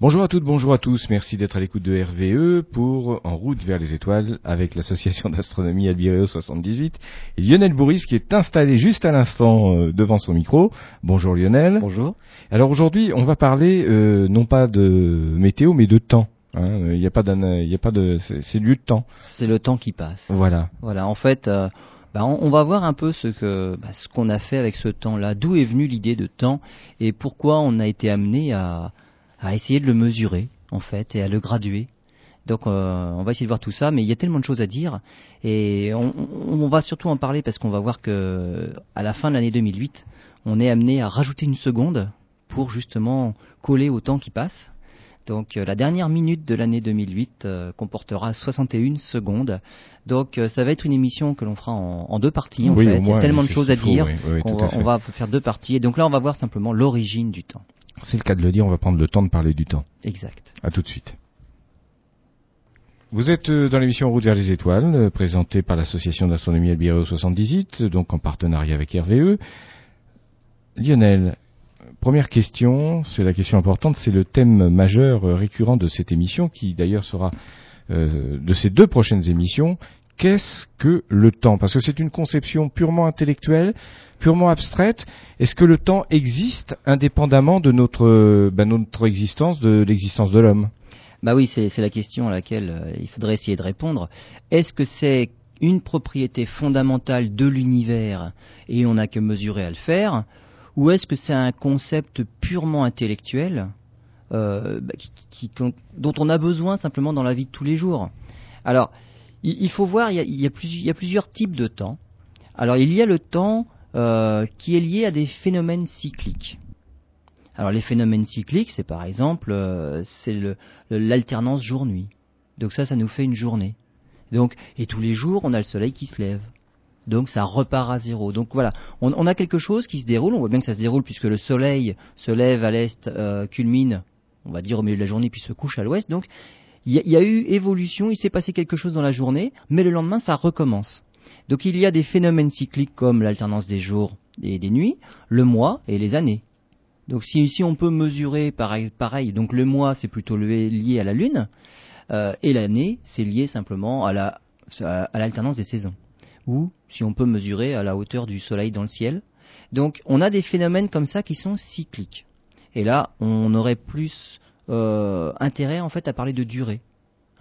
Bonjour à toutes, bonjour à tous. Merci d'être à l'écoute de RVE pour En route vers les étoiles avec l'association d'astronomie Albireo 78 et Lionel Bourris qui est installé juste à l'instant euh, devant son micro. Bonjour Lionel. Bonjour. Alors aujourd'hui, on va parler euh, non pas de météo mais de temps. Hein. Il n'y a pas il a pas de, c'est du temps. C'est le temps qui passe. Voilà. Voilà. En fait, euh, bah, on, on va voir un peu ce que, bah, ce qu'on a fait avec ce temps-là. D'où est venue l'idée de temps et pourquoi on a été amené à, à essayer de le mesurer en fait et à le graduer. Donc euh, on va essayer de voir tout ça, mais il y a tellement de choses à dire et on, on va surtout en parler parce qu'on va voir que à la fin de l'année 2008, on est amené à rajouter une seconde pour justement coller au temps qui passe. Donc euh, la dernière minute de l'année 2008 euh, comportera 61 secondes. Donc euh, ça va être une émission que l'on fera en, en, deux parties en Oui, fait. Il y a tellement de choses à dire faut, oui, oui, qu'on va, on va faire deux parties. Et donc là on va voir simplement l'origine du temps. C'est le cas de le dire. On va prendre le temps de parler du temps. Exact. À tout de suite. Vous êtes euh, dans l'émission route vers les étoiles, euh, présentée par l'association d'astronomie Albireo 78, donc en partenariat avec RVE. Lionel, première question, c'est la question importante, c'est le thème majeur euh, récurrent de cette émission, qui d'ailleurs sera euh, de ces deux prochaines émissions. Qu'est-ce que le temps? Parce que c'est une conception purement intellectuelle, purement abstraite. Est-ce que le temps existe indépendamment de notre, euh, ben, notre existence, de l'existence de l'homme? Bah oui, c'est la question à laquelle euh, il faudrait essayer de répondre. Est-ce que c'est une propriété fondamentale de l'univers et on n'a que mesurer à le faire? Ou est-ce que c'est un concept purement intellectuel euh, bah, dont on a besoin simplement dans la vie de tous les jours? Alors, il, faut voir, il y, a, plusieurs types de temps. Alors, il y a le temps euh, qui est lié à des phénomènes cycliques. Alors les phénomènes cycliques, c'est par exemple, euh, c'est l'alternance jour-nuit. Donc ça, ça nous fait une journée. Donc et tous les jours, on a le soleil qui se lève. Donc ça repart à zéro. Donc voilà, on, on a quelque chose qui se déroule. On voit bien que ça se déroule puisque le soleil se lève à l'est, euh, culmine, on va dire au milieu de la journée, puis se couche à l'ouest. Donc il y, a- eu évolution, il s'est passé quelque chose dans la journée, mais le lendemain, ça recommence. Donc il y a des phénomènes cycliques comme l'alternance des jours et des nuits, le mois et les années. Donc si, si on peut mesurer pareil, pareil donc le mois c'est plutôt lié à la lune, euh, et l'année c'est lié simplement à la à l'alternance des saisons. Ou si on peut mesurer à la hauteur du soleil dans le ciel. Donc on a des phénomènes comme ça qui sont cycliques. Et là on aurait plus euh, intérêt en fait à parler de durée.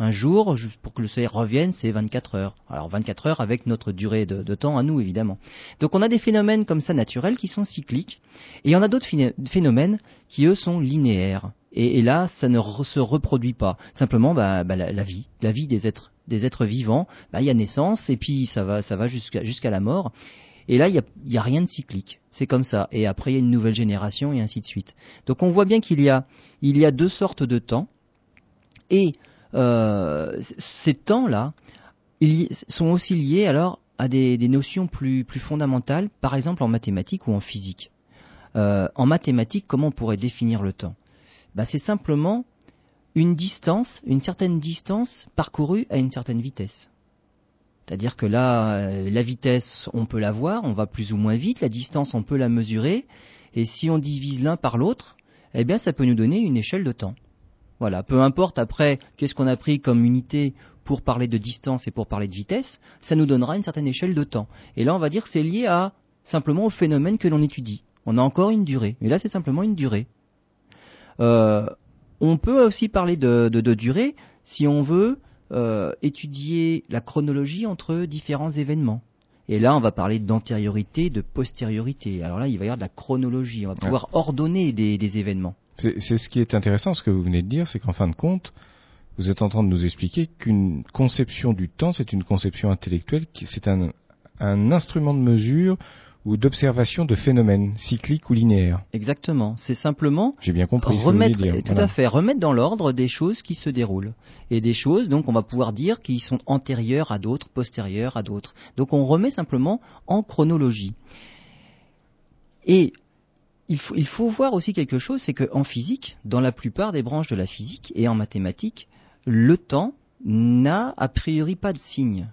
Un jour, pour que le soleil revienne, c'est 24 heures. Alors 24 heures avec notre durée de, temps à nous, évidemment. Donc on a des phénomènes comme ça naturels qui sont cycliques, et en a d'autres phé- phénomènes qui, eux, sont linéaires. Et, là, ça ne se reproduit pas. Simplement, bah, bah, la, vie, la vie des êtres, des êtres vivants, bah, il y a naissance, et puis ça va, ça va jusqu'à jusqu'à la mort. Et là, il n'y a, a rien de cyclique. C'est comme ça. Et après, il y a une nouvelle génération, et ainsi de suite. Donc on voit bien qu'il y a, il y a deux sortes de temps. Et euh, ces temps-là sont aussi liés alors à des, notions plus, plus fondamentales, par exemple en mathématiques ou en physique. Euh, en mathématiques, comment on pourrait définir le temps? Bah, C'est simplement une distance, une certaine distance parcourue à une certaine vitesse. C'est-à-dire que là, euh, la vitesse, on peut la voir, on va plus ou moins vite, la distance, on peut la mesurer, et si on divise l'un par l'autre, eh bien, ça peut nous donner une échelle de temps. Voilà, peu importe après qu'est-ce qu'on a pris comme unité pour parler de distance et pour parler de vitesse, ça nous donnera une certaine échelle de temps. Et là, on va dire que c'est lié à simplement au phénomène que l'on étudie. On a encore une durée, mais là, c'est simplement une durée. Euh, on peut aussi parler de, durée si on veut euh, étudier la chronologie entre différents événements. Et là, on va parler d'antériorité, de postériorité. Alors là, il va y avoir de la chronologie. On va pouvoir ordonner des, des événements. C'est ce qui est intéressant, ce que vous venez de dire, c'est qu'en fin de compte, vous êtes en train de nous expliquer qu'une conception du temps, c'est une conception intellectuelle, c'est un, un instrument de mesure ou d'observation de phénomènes cycliques ou linéaires. Exactement. C'est simplement J'ai bien compris ce que vous remettre, dire. tout Voilà. à fait, remettre dans l'ordre des choses qui se déroulent et des choses donc on va pouvoir dire qui sont antérieures à d'autres, postérieures à d'autres. Donc on remet simplement en chronologie. Et il faut, il faut voir aussi quelque chose, c'est qu'en physique, dans la plupart des branches de la physique et en mathématiques, le temps n'a a priori pas de signe.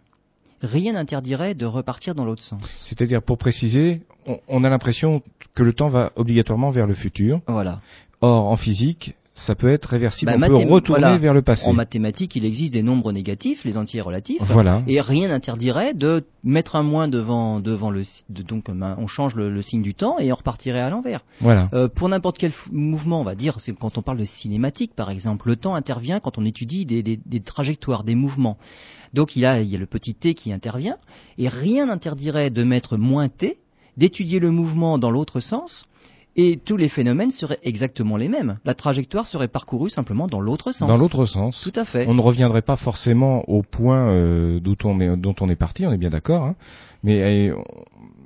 Rien n'interdirait de repartir dans l'autre sens. C'est-à-dire, pour préciser, on, on a l'impression que le temps va obligatoirement vers le futur. Voilà. Or, en physique, ça peut être réversible, Bah, on peut retourner voilà. vers le passé. En mathématiques, il existe des nombres négatifs, les entiers relatifs. Voilà. Et rien n'interdirait de mettre un moins devant, devant le, de- donc on change le, le signe du temps et on repartirait à l'envers. Voilà. Euh, pour n'importe quel mouvement, on va dire, c'est quand on parle de cinématique par exemple, le temps intervient quand on étudie des, des- des trajectoires, des mouvements. Donc il y, a, le petit t qui intervient et rien n'interdirait de mettre moins t, d'étudier le mouvement dans l'autre sens. Et tous les phénomènes seraient exactement les mêmes. La trajectoire serait parcourue simplement dans l'autre sens. Dans l'autre sens. Tout à fait. On ne reviendrait pas forcément au point euh, d'où on est, dont on est parti, on est bien d'accord. Hein. Mais euh,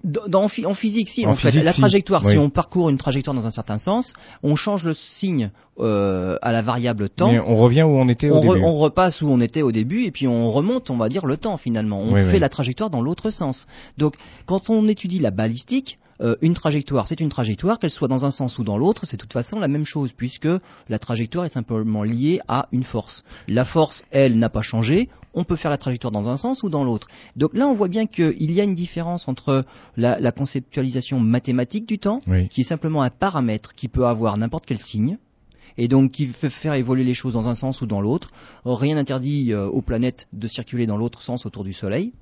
Dans, en, phy- en physique, si, En en, fait, physique, la trajectoire, si on parcourt une trajectoire dans un certain sens, on change le signe euh, à la variable temps. mais on revient où on était au on, re- début. on repasse où on était au début et puis on remonte, on va dire, le temps finalement. On Oui, fait oui. la trajectoire dans l'autre sens. Donc, quand on étudie la balistique, euh, une trajectoire, c'est une trajectoire, qu'elle soit dans un sens ou dans l'autre, c'est de toute façon la même chose, puisque la trajectoire est simplement liée à une force. La force, elle, n'a pas changé. On peut faire la trajectoire dans un sens ou dans l'autre. Donc là, on voit bien qu'il y a une différence entre la, la conceptualisation mathématique du temps, Oui. qui est simplement un paramètre qui peut avoir n'importe quel signe, et donc qui fait faire évoluer les choses dans un sens ou dans l'autre. Rien n'interdit euh, aux planètes de circuler dans l'autre sens autour du Soleil.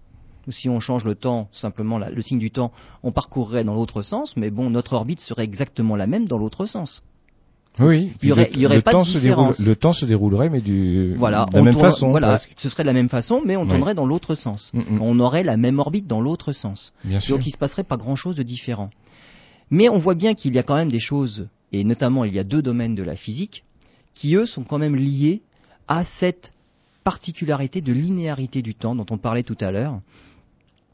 Si on change le temps, simplement la- le signe du temps, on parcourrait dans l'autre sens, mais bon, notre orbite serait exactement la même dans l'autre sens. Oui. Il y aurait- le, il y aurait le pas de temps se déroule, différence. le temps se déroulerait, mais du Voilà, de la même tourne- façon. Voilà, presque. ce serait de la même façon, mais on tournerait dans l'autre sens. Mm, mm. On aurait la même orbite dans l'autre sens. Bien sûr. Donc il se passerait pas grand-chose de différent. Mais on voit bien qu'il y a quand même des choses, et notamment il y a deux domaines de la physique, qui eux sont quand même liés à cette particularité de linéarité du temps dont on parlait tout à l'heure,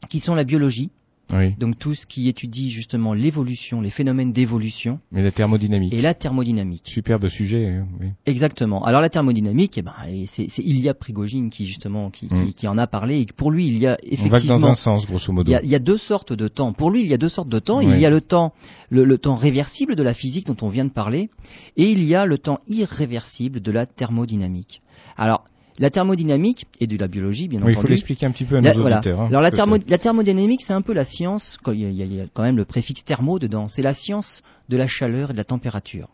qui sont la biologie, Oui. donc tout ce qui étudie justement l'évolution, les phénomènes d'évolution, Mais la thermodynamique. et la thermodynamique. Superbe sujet. hein, oui. Exactement. Alors la thermodynamique, eh ben, et c'est Ilya Prigogine qui justement qui, Mm. qui en a parlé, et pour lui il y a On effectivement va que dans un sens, grosso modo. il y, a, il y a deux sortes de temps. Pour lui, il y a deux sortes de temps. Il y a le temps, le, le temps réversible de la physique dont on vient de parler, et il y a le temps irréversible de la thermodynamique. Alors, la thermodynamique et de la biologie, bien Oui, il faut entendu. l'expliquer un petit peu à La- nos voilà. auditeurs. hein, Alors la, que thermo- c'est. la thermodynamique, c'est un peu la science. Il y, a, il y quand même le préfixe thermo dedans. C'est la science de la chaleur et de la température.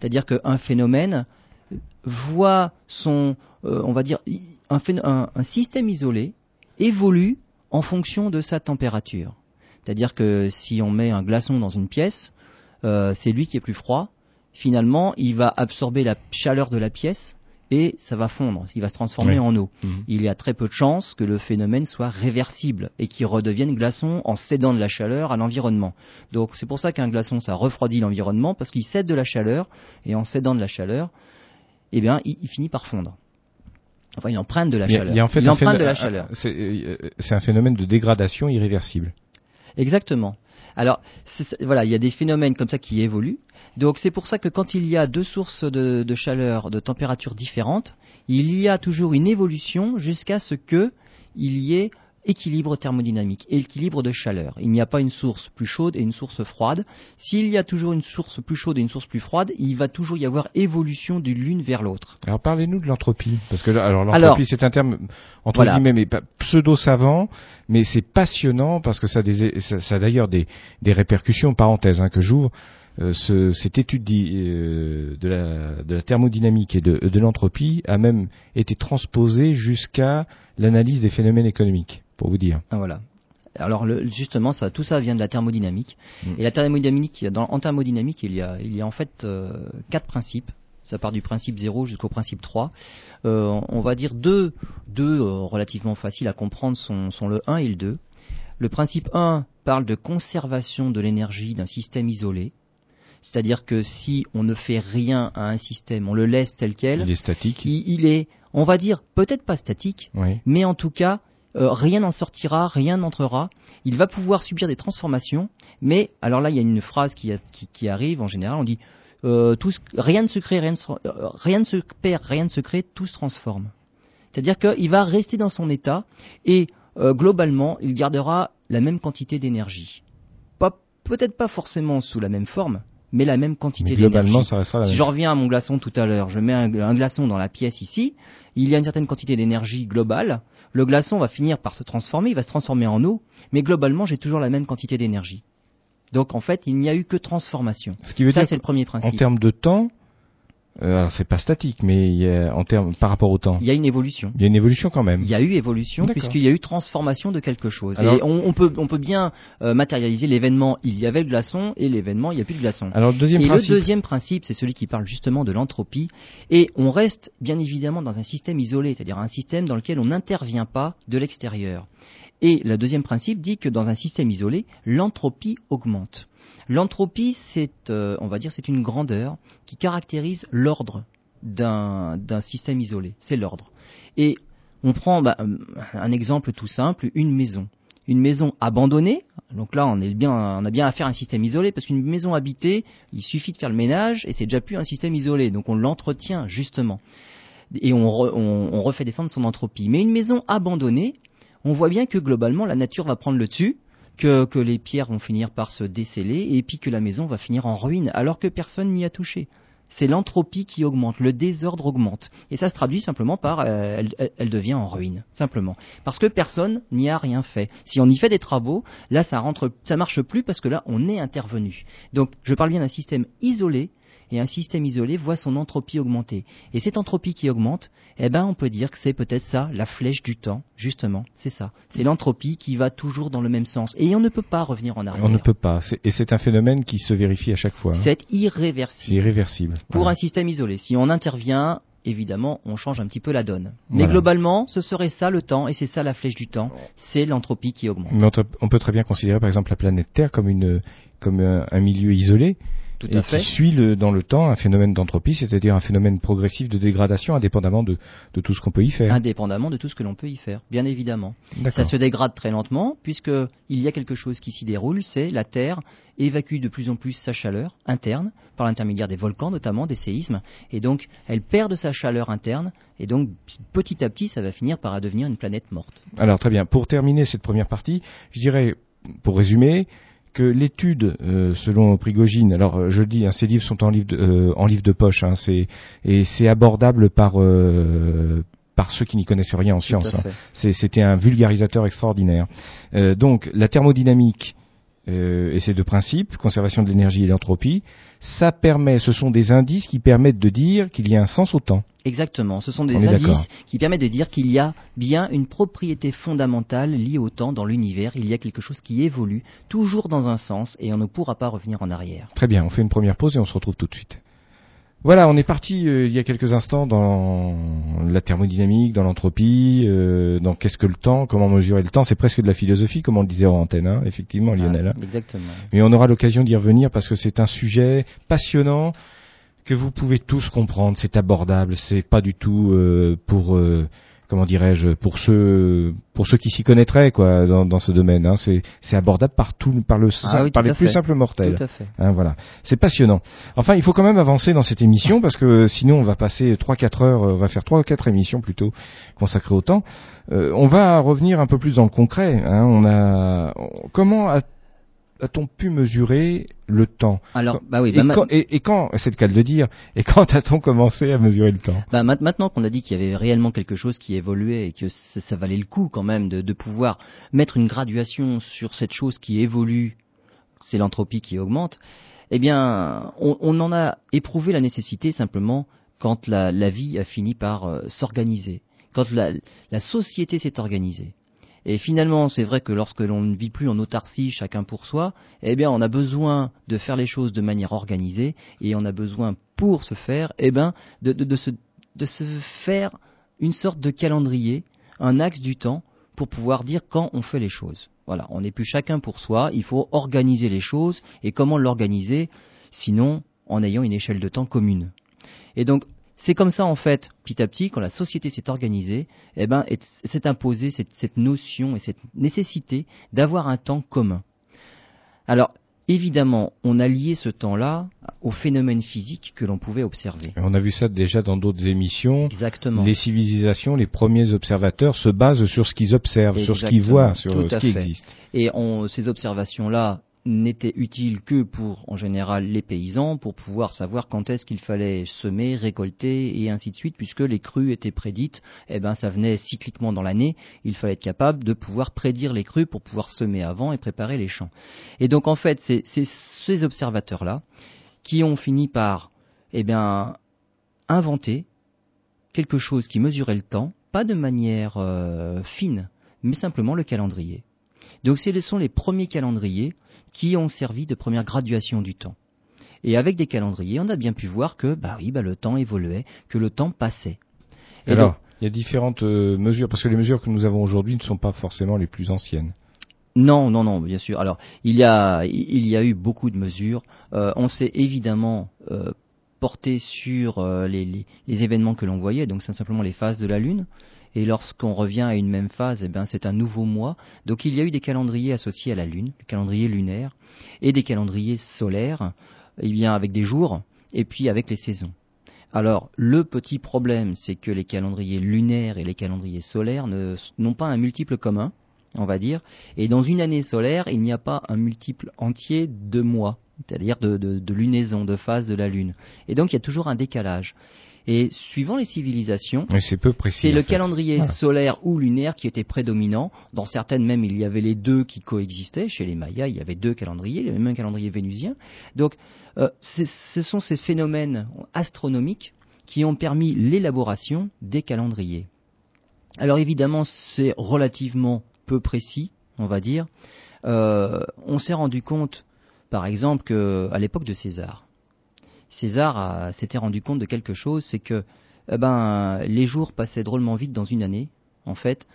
C'est-à-dire qu'un phénomène voit son, euh, on va dire, un- un système isolé évolue en fonction de sa température. C'est-à-dire que si on met un glaçon dans une pièce, euh, c'est lui qui est plus froid. Finalement, il va absorber la chaleur de la pièce et ça va fondre. Il va se transformer Oui. en eau Mhm. il y a très peu de chances que le phénomène soit réversible et qu'il redevienne glaçon en cédant de la chaleur à l'environnement. Donc c'est pour ça qu'un glaçon ça refroidit l'environnement parce qu'il cède de la chaleur et en cédant de la chaleur, eh bien il, il finit par fondre. Enfin il emprunte de la chaleur. il y a en fait il un emprunte de la chaleur. Euh, c'est un phénomène de dégradation irréversible. Exactement. Alors voilà, il y a des phénomènes comme ça qui évoluent. Donc c'est pour ça que quand il y a deux sources de, de chaleur, de température différentes, il y a toujours une évolution jusqu'à ce que il y ait équilibre thermodynamique et équilibre de chaleur. Il n'y a pas une source plus chaude et une source froide. S'il y a toujours une source plus chaude et une source plus froide, il va toujours y avoir évolution de l'une vers l'autre. Alors parlez-nous de l'entropie, parce que là, alors l'entropie c'est un terme entre voilà. guillemets mais pas pseudo savant, mais c'est passionnant parce que ça, a des, ça, ça a d'ailleurs des, des répercussions parenthèses hein, que j'ouvre. Euh, ce- cette étude euh, de, la, de la thermodynamique et de, de l'entropie a même été transposée jusqu'à l'analyse des phénomènes économiques, pour vous dire. Ah, Voilà. Alors le- justement, ça, tout ça vient de la thermodynamique. Mm. Et la thermodynamique, dans, en thermodynamique, il y a, il y a en fait euh, quatre principes. Ça part du principe 0 jusqu'au principe 3. Euh, on va dire deux, deux euh, relativement faciles à comprendre sont, sont le 1 et le 2. Le principe 1 parle de conservation de l'énergie d'un système isolé. C'est-à-dire que si on ne fait rien à un système, on le laisse tel quel, Il est statique. il, il est, on va dire, peut-être pas statique, Oui. mais en tout cas, euh, rien n'en sortira, rien n'entrera. Il va pouvoir subir des transformations, mais alors là, il y a une phrase qui, a- qui- qui arrive en général, on dit euh, tout, rien ne se crée, rien ne se, euh, rien ne se perd, rien ne se crée, tout se transforme. C'est-à-dire qu'il va rester dans son état et globalement, il gardera la même quantité d'énergie. Pas- Peut-être pas forcément sous la même forme, mais la même quantité d'énergie. globalement, ça restera la Si je reviens à mon glaçon tout à l'heure, je mets un, un glaçon dans la pièce ici, il y a une certaine quantité d'énergie globale, le glaçon va finir par se transformer, il va se transformer en eau, mais globalement j'ai toujours la même quantité d'énergie. Donc en fait, il n'y a eu que transformation. Ce qui veut Ça c'est le premier En principe. termes de temps, euh, alors c'est pas statique, mais il y a, en termes par rapport au temps. Il y a une évolution. Il y a une évolution quand même. Il y a eu évolution puisqu'il y a eu transformation de quelque chose. Alors- et on, on peut, on peut bien euh, matérialiser l'événement il y avait le glaçon et l'événement il n'y a plus de glaçon. Alors le deuxième et principe. le deuxième principe, c'est celui qui parle justement de l'entropie. Et on reste bien évidemment dans un système isolé, c'est-à-dire un système dans lequel on n'intervient pas de l'extérieur. Et le deuxième principe dit que dans un système isolé, l'entropie augmente. L'entropie, c'est, euh, on va dire, c'est une grandeur qui caractérise l'ordre d'un d'un système isolé. C'est l'ordre. Et on prend bah, un exemple tout simple, une maison. Une maison abandonnée, donc là on, est bien, on a bien affaire à un système isolé, parce qu'une maison habitée, il suffit de faire le ménage et c'est déjà plus un système isolé, donc on l'entretient justement. Et on, re- on refait descendre son entropie. Mais une maison abandonnée, on voit bien que globalement la nature va prendre le dessus, que, les pierres vont finir par se déceler, et puis que la maison va finir en ruine, alors que personne n'y a touché. C'est l'entropie qui augmente, le désordre augmente. Et ça se traduit simplement par euh, elle, elle- elle devient en ruine, simplement. Parce que personne n'y a rien fait. Si on y fait des travaux, là ça rentre, ça marche plus parce que là on est intervenu. Donc je parle bien d'un système isolé et un système isolé voit son entropie augmenter. Et cette entropie qui augmente, eh ben on peut dire que c'est peut-être ça, la flèche du temps, justement, c'est ça. C'est l'entropie qui va toujours dans le même sens. Et on ne peut pas revenir en arrière. On ne peut pas. Et c'est un phénomène qui se vérifie à chaque fois. hein. C'est irréversible. irréversible. Pour Voilà. un système isolé, si on intervient, évidemment, on change un petit peu la donne. Mais globalement, ce serait ça le temps, et c'est ça la flèche du temps, c'est l'entropie qui augmente. Mais on, peut très bien considérer par exemple la planète Terre comme une comme un, un milieu isolé Tout et à fait. qui suit le, dans le temps un phénomène d'entropie, c'est-à-dire un phénomène progressif de dégradation indépendamment de, de tout ce qu'on peut y faire. Indépendamment de tout ce que l'on peut y faire, bien évidemment. Ça se dégrade très lentement, puisque il y a quelque chose qui s'y déroule, c'est la Terre évacue de plus en plus sa chaleur interne, par l'intermédiaire des volcans notamment, des séismes, et donc elle perd de sa chaleur interne, et donc petit à petit ça va finir par devenir une planète morte. Alors très bien. Pour terminer cette première partie, je dirais, pour résumer, que l'étude, euh, selon Prigogine, alors euh, je le dis, hein, ces livres sont en livre de, euh, en livre de poche, hein, c'est et c'est abordable par euh, par ceux qui n'y connaissent rien en sciences. hein. C'était un vulgarisateur extraordinaire. Euh, donc la thermodynamique euh, et ces deux principes, conservation de l'énergie et l'entropie, ça permet, ce sont des indices qui permettent de dire qu'il y a un sens au temps. Exactement, ce sont On des indices qui permettent de dire qu'il y a bien une propriété fondamentale liée au temps dans l'univers, il y a quelque chose qui évolue toujours dans un sens et on ne pourra pas revenir en arrière. Très bien, on fait une première pause et on se retrouve tout de suite. Voilà, on est parti euh, il y a quelques instants dans la thermodynamique, dans l'entropie, euh, dans qu'est-ce que le temps, comment mesurer le temps. C'est presque de la philosophie, comme on le disait en antenne, hein, effectivement, Lionel. hein. Ah, exactement. Mais on aura l'occasion d'y revenir parce que c'est un sujet passionnant que vous pouvez tous comprendre. C'est abordable, c'est pas du tout euh, pour euh, comment dirais-je pour ceux pour ceux qui s'y connaîtraient quoi dans, dans ce domaine. Hein. C'est c'est abordable par tout par le Ah oui, par les plus fait. simples mortels. Tout à fait. Hein, voilà, c'est passionnant. Enfin, il faut quand même avancer dans cette émission parce que sinon on va passer 3-4 heures, euh, on va faire trois ou quatre émissions plutôt consacrées au temps. Euh, on va revenir un peu plus dans le concret. Hein. On a comment a- a-t-on pu mesurer le temps Alors, bah oui, et, bah, ma- quand, et, et quand, c'est le cas de le dire, et quand a-t-on commencé à mesurer le temps? Bah, ma- maintenant qu'on a dit qu'il y avait réellement quelque chose qui évoluait et que ça, ça valait le coup quand même de, de pouvoir mettre une graduation sur cette chose qui évolue, c'est l'entropie qui augmente, eh bien, on, on en a éprouvé la nécessité simplement quand la, la vie a fini par euh, s'organiser, quand la, la société s'est organisée. Et finalement, c'est vrai que lorsque l'on ne vit plus en autarcie, chacun pour soi, eh bien, on a besoin de faire les choses de manière organisée, et on a besoin, pour ce faire, eh de, de, de se, de se faire une sorte de calendrier, un axe du temps, pour pouvoir dire quand on fait les choses. Voilà, on n'est plus chacun pour soi, il faut organiser les choses, et comment l'organiser, sinon en ayant une échelle de temps commune. Et donc, c'est comme ça en fait, petit à petit, quand la société s'est organisée, eh ben, est- s'est imposée cette, cette notion et cette nécessité d'avoir un temps commun. Alors, évidemment, on a lié ce temps-là aux phénomènes physiques que l'on pouvait observer. On a vu ça déjà dans d'autres émissions. Exactement. Les civilisations, les premiers observateurs se basent sur ce qu'ils observent, sur ce qu'ils voient, sur Tout ce qui fait. existe. Et on- ces observations-là n'étaient utiles que pour, en général, les paysans, pour pouvoir savoir quand est-ce qu'il fallait semer, récolter, et ainsi de suite, puisque les crues étaient prédites, eh ben, ça venait cycliquement dans l'année, il fallait être capable de pouvoir prédire les crues pour pouvoir semer avant et préparer les champs. Et donc, en fait, c'est ces observateurs-là qui ont fini par, eh bien, inventé quelque chose qui mesurait le temps, pas de manière euh, fine, mais simplement le calendrier. Donc ce sont les premiers calendriers qui ont servi de première graduation du temps. Et avec des calendriers, on a bien pu voir que bah oui, bah, le temps évoluait, que le temps passait. Alors, il y a différentes euh, mesures, parce que les mesures que nous avons aujourd'hui ne sont pas forcément les plus anciennes. Non, non, non, bien sûr. Alors, il y a, il y a eu beaucoup de mesures. Euh, on s'est évidemment euh, porté sur les, les, événements que l'on voyait, donc c'est simplement les phases de la Lune. Et lorsqu'on revient à une même phase, eh ben, c'est un nouveau mois. Donc il y a eu des calendriers associés à la Lune, le calendrier lunaire, et des calendriers solaires, eh bien, avec des jours, et puis avec les saisons. Alors, le petit problème, c'est que les calendriers lunaires et les calendriers solaires n'ont pas un multiple commun on va dire. Et dans une année solaire, il n'y a pas un multiple entier de mois, c'est-à-dire de, de, lunaison, de phase de la Lune. Et donc il y a toujours un décalage. Et suivant les civilisations, c'est le calendrier solaire ou lunaire qui était prédominant. Dans certaines même, il y avait les deux qui coexistaient. Chez les Mayas, il y avait deux calendriers, il y avait même un calendrier vénusien. Donc, euh, ce sont ces phénomènes astronomiques qui ont permis l'élaboration des calendriers. Alors évidemment, c'est relativement peu précis, on va dire, euh, on s'est rendu compte, par exemple, qu'à l'époque de César, César s'était rendu compte de quelque chose, c'est que eh ben, les jours passaient drôlement vite dans une année, en fait,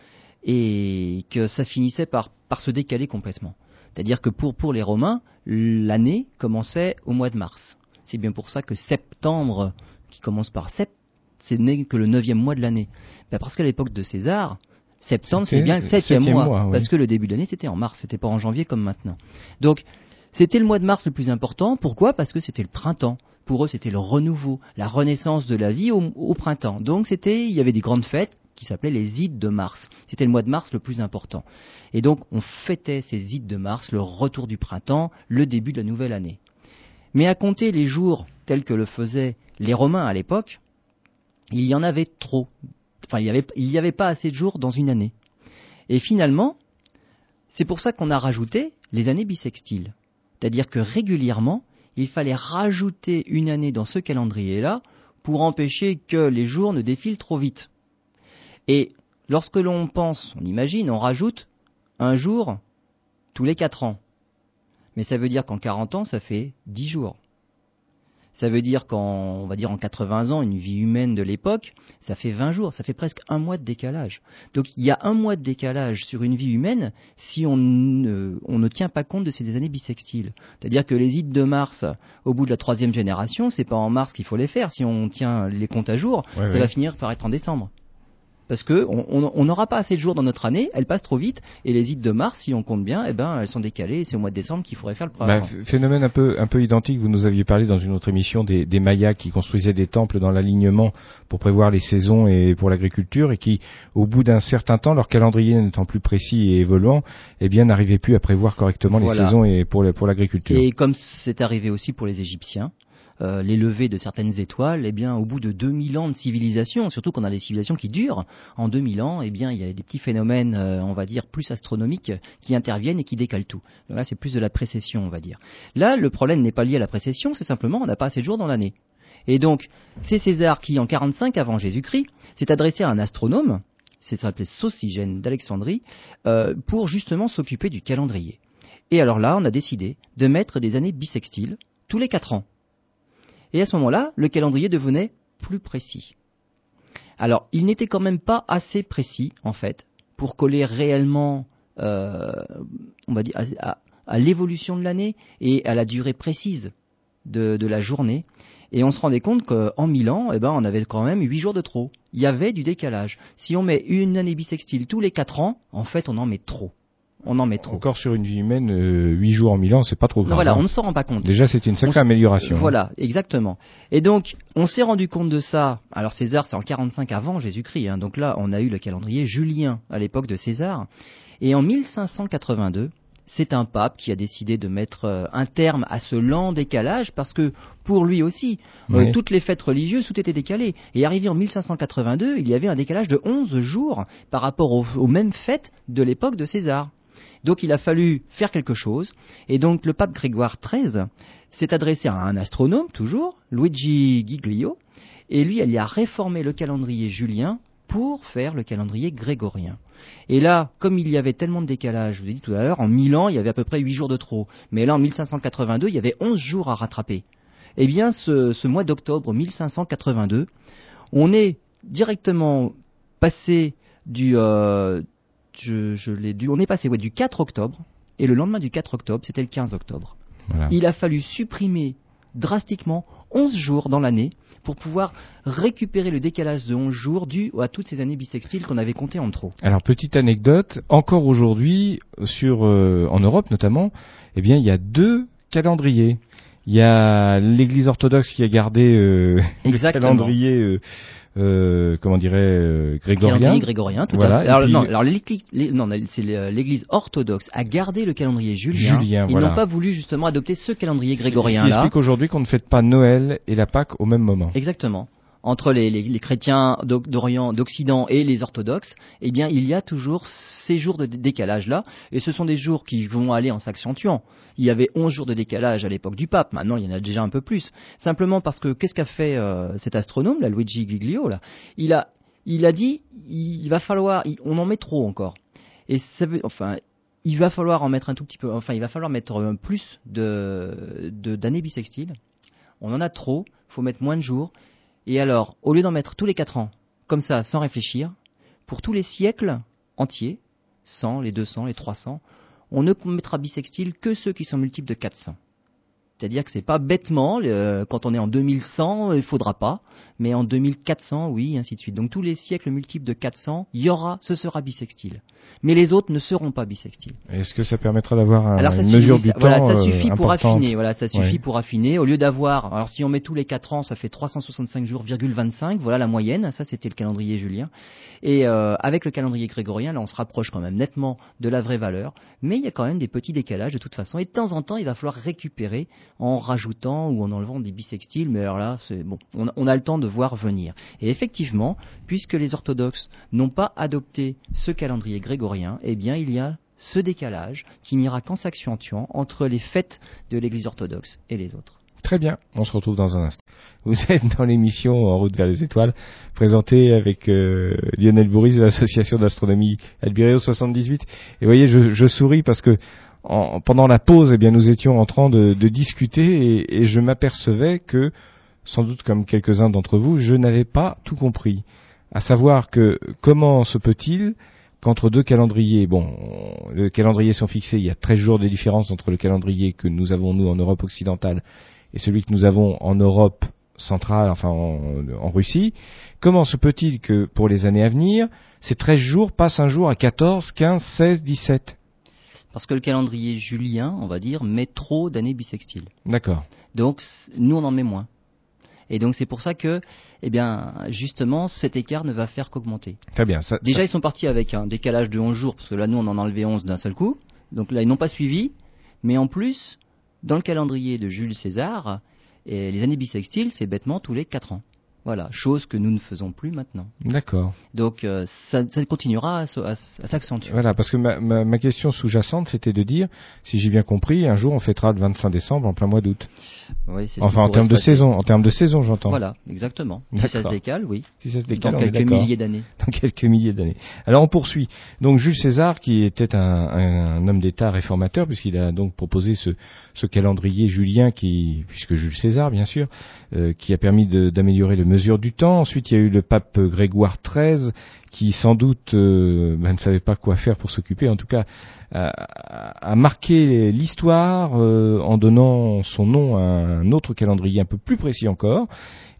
et que ça finissait par, par se décaler complètement. C'est-à-dire que pour, pour les Romains, l'année commençait au mois de mars. C'est bien pour ça que septembre, qui commence par sept, c'est n'est que le neuvième mois de l'année. Ben parce qu'à l'époque de César, Septembre, c'est bien le septième, mois, parce que le début de l'année, c'était en mars, c'était pas en janvier comme maintenant. Donc, c'était le mois de mars le plus important. Pourquoi? Parce que c'était le printemps. Pour eux, c'était le renouveau, la renaissance de la vie au, printemps. Donc, c'était, il y avait des grandes fêtes qui s'appelaient les ides de mars. C'était le mois de mars le plus important. Et donc, on fêtait ces ides de mars, le retour du printemps, le début de la nouvelle année. Mais à compter les jours tels que le faisaient les Romains à l'époque, il y en avait trop Enfin, il n'y avait, avait pas assez de jours dans une année. Et finalement, c'est pour ça qu'on a rajouté les années bissextiles. C'est-à-dire que régulièrement, il fallait rajouter une année dans ce calendrier-là pour empêcher que les jours ne défilent trop vite. Et lorsque l'on pense, on imagine, on rajoute un jour tous les quatre ans. Mais ça veut dire qu'en 40 ans, ça fait 10 jours. Ça veut dire qu'en, on va dire en 80 ans, une vie humaine de l'époque, ça fait 20 jours, ça fait presque un mois de décalage. Donc il y a un mois de décalage sur une vie humaine si on ne, on ne tient pas compte de ces années bissextiles. C'est-à-dire que les ides de Mars, au bout de la troisième génération, c'est pas en mars qu'il faut les faire. Si on tient les comptes à jour, ça va finir par être en décembre parce que on n'aura pas assez de jours dans notre année, elles passent trop vite, et les ides de mars, si on compte bien, eh ben elles sont décalées, c'est au mois de décembre qu'il faudrait faire le bah, phénomène un peu un peu identique, vous nous aviez parlé dans une autre émission des, des Mayas qui construisaient des temples dans l'alignement pour prévoir les saisons et pour l'agriculture, et qui, au bout d'un certain temps, leur calendrier n'étant plus précis et évoluant, eh bien n'arrivaient plus à prévoir correctement les saisons et pour pour l'agriculture. Et comme c'est arrivé aussi pour les Égyptiens, euh, les levées de certaines étoiles, eh bien, au bout de 2000 ans de civilisation, surtout qu'on a des civilisations qui durent, en 2000 ans, eh bien, il y a des petits phénomènes, euh, on va dire, plus astronomiques qui interviennent et qui décalent tout. là, c'est plus de la précession, on va dire. Là, le problème n'est pas lié à la précession, c'est simplement on n'a pas assez de jours dans l'année. Et donc, c'est César qui, en 45 avant Jésus-Christ, s'est adressé à un astronome, c'est s'appelait Saucigène d'Alexandrie, euh, pour justement s'occuper du calendrier. Et alors là, on a décidé de mettre des années bissextiles tous les quatre ans. Et à ce moment-là, le calendrier devenait plus précis. Alors, il n'était quand même pas assez précis, en fait, pour coller réellement, euh, à, l'évolution de l'année et à la durée précise de, la journée. Et on se rendait compte qu'en mille ans, eh ben, on avait quand même huit jours de trop. Il y avait du décalage. Si on met une année bissextile tous les quatre ans, en fait, on en met trop on en met trop. Encore sur une vie humaine, euh, 8 jours en Milan, c'est pas trop grave. voilà, hein. on ne s'en rend pas compte. Déjà, c'est une sacrée amélioration. Voilà, exactement. Et donc, on s'est rendu compte de ça. Alors, César, c'est en 45 avant Jésus-Christ. Hein. donc là, on a eu le calendrier julien à l'époque de César. Et en 1582, c'est un pape qui a décidé de mettre euh, un terme à ce lent décalage parce que pour lui aussi, euh, toutes les fêtes religieuses, tout était décalé. Et arrivé en 1582, il y avait un décalage de 11 jours par rapport aux mêmes fêtes de l'époque de César. Donc il a fallu faire quelque chose, et donc le pape Grégoire XIII s'est adressé à un astronome, toujours, Luigi Giglio, Et lui, y a réformé le calendrier julien pour faire le calendrier grégorien. Et là, comme il y avait tellement de décalage, je vous ai dit tout à l'heure, en 1000 ans, il y avait à peu près 8 jours de trop. Mais là, en 1582, il y avait 11 jours à rattraper. Eh bien, ce, mois d'octobre 1582, on est directement passé du, euh, je, l'ai on est passé du 4 octobre, et le lendemain du 4 octobre, c'était le 15 octobre. Il a fallu supprimer drastiquement 11 jours dans l'année pour pouvoir récupérer le décalage de 11 jours dû à toutes ces années bissextiles qu'on avait comptées en trop. Alors petite anecdote, encore aujourd'hui sur euh, en Europe notamment, eh bien il y a deux calendriers. Il y a l'Église orthodoxe qui a gardé euh, le calendrier euh, euh, comment dirait euh, grégorien. grégorien, tout à fait. Alors, non, alors c'est l'Église orthodoxe a gardé le calendrier julien. Julien Ils n'ont pas voulu justement adopter ce calendrier grégorien là. Ce qui explique aujourd'hui qu'on ne fête pas Noël et la Pâque au même moment. Exactement entre les, chrétiens d'Orient, d'Occident et les orthodoxes, eh bien, il y a toujours ces jours de décalage là, et ce sont des jours qui vont aller en s'accentuant. Il y avait 11 jours de décalage à l'époque du pape, maintenant il y en a déjà un peu plus. Simplement parce que qu'est-ce qu'a fait euh, cet astronome, la Luigi Giglio là? Il a, il a dit, il va falloir, on en met trop encore. Et ça veut, enfin, il va falloir en mettre un tout petit peu, enfin, il va falloir mettre plus de d'années bissextiles. On en a trop, il faut mettre moins de jours. Et alors, au lieu d'en mettre tous les 4 ans, comme ça, sans réfléchir, pour tous les siècles entiers, 100, les 200, les 300, on ne mettra bisextile que ceux qui sont multiples de 400. C'est-à-dire que c'est pas bêtement, quand on est en 2100, il faudra pas, mais en 2400, oui, ainsi de suite. Donc tous les siècles multiples de 400, il y aura, ce sera bisextile. Mais les autres ne seront pas bisextiles. Est-ce que ça permettra d'avoir un, une mesure du temps Voilà, ça suffit pour affiner. Voilà, ça suffit pour affiner. Au lieu d'avoir, alors si on met tous les 4 ans, ça fait 365 jours, 25. Voilà la moyenne. Ça, c'était le calendrier julien. Et euh, avec le calendrier grégorien, là, on se rapproche quand même nettement de la vraie valeur. Mais il y a quand même des petits décalages de toute façon. Et de temps en temps, il va falloir récupérer en rajoutant ou en enlevant des bisextiles, mais alors là, c'est bon, on, a le temps de voir venir. Et effectivement, puisque les orthodoxes n'ont pas adopté ce calendrier grégorien, eh bien, il y a ce décalage qui n'ira qu'en s'accentuant entre les fêtes de l'Église orthodoxe et les autres. Très bien, on se retrouve dans un instant. Vous êtes dans l'émission En route vers les étoiles, présentée avec euh, Lionel Bourris de l'association d'astronomie Albireo 78. Et vous voyez, je souris parce que pendant la pause, eh bien, nous étions en train de, discuter et, je m'apercevais que, sans doute comme quelques-uns d'entre vous, je n'avais pas tout compris. À savoir que comment se peut-il qu'entre deux calendriers, bon, les calendriers sont fixés, il y a 13 jours de différence entre le calendrier que nous avons nous en Europe occidentale et celui que nous avons en Europe centrale, enfin en, en Russie. Comment se peut-il que pour les années à venir, ces 13 jours passent un jour à 14, 15, 16, 17 parce que le calendrier julien, on va dire, met trop d'années bissextiles. D'accord. Donc nous on en met moins. Et donc c'est pour ça que, eh bien, justement, cet écart ne va faire qu'augmenter. Très bien. Déjà, ils sont partis avec un décalage de 11 jours, parce que là, nous, on en a enlevé 11 d'un seul coup. Donc là, ils n'ont pas suivi. Mais en plus, dans le calendrier de Jules César, les années bissextiles, c'est bêtement tous les 4 ans. Voilà, chose que nous ne faisons plus maintenant. D'accord. Donc euh, ça, continuera à, s'accentuer. Voilà, parce que ma, ma question sous-jacente, c'était de dire, si j'ai bien compris, un jour on fêtera le 25 décembre en plein mois d'août enfin, en termes de saison, en termes de saison, j'entends. Voilà, exactement. Si ça se décale, oui. Si ça se décale, dans quelques milliers d'années. Dans quelques milliers d'années. Alors on poursuit. Donc Jules César, qui était un, un homme d'État réformateur, puisqu'il a donc proposé ce, ce, calendrier julien, qui, puisque Jules César, bien sûr, euh, qui a permis d'améliorer les du. Ensuite, il y a eu le pape Grégoire XIII, qui sans doute euh, ben, ne savait pas quoi faire pour s'occuper, en tout cas a, marqué l'histoire euh, en donnant son nom à un autre calendrier un peu plus précis encore.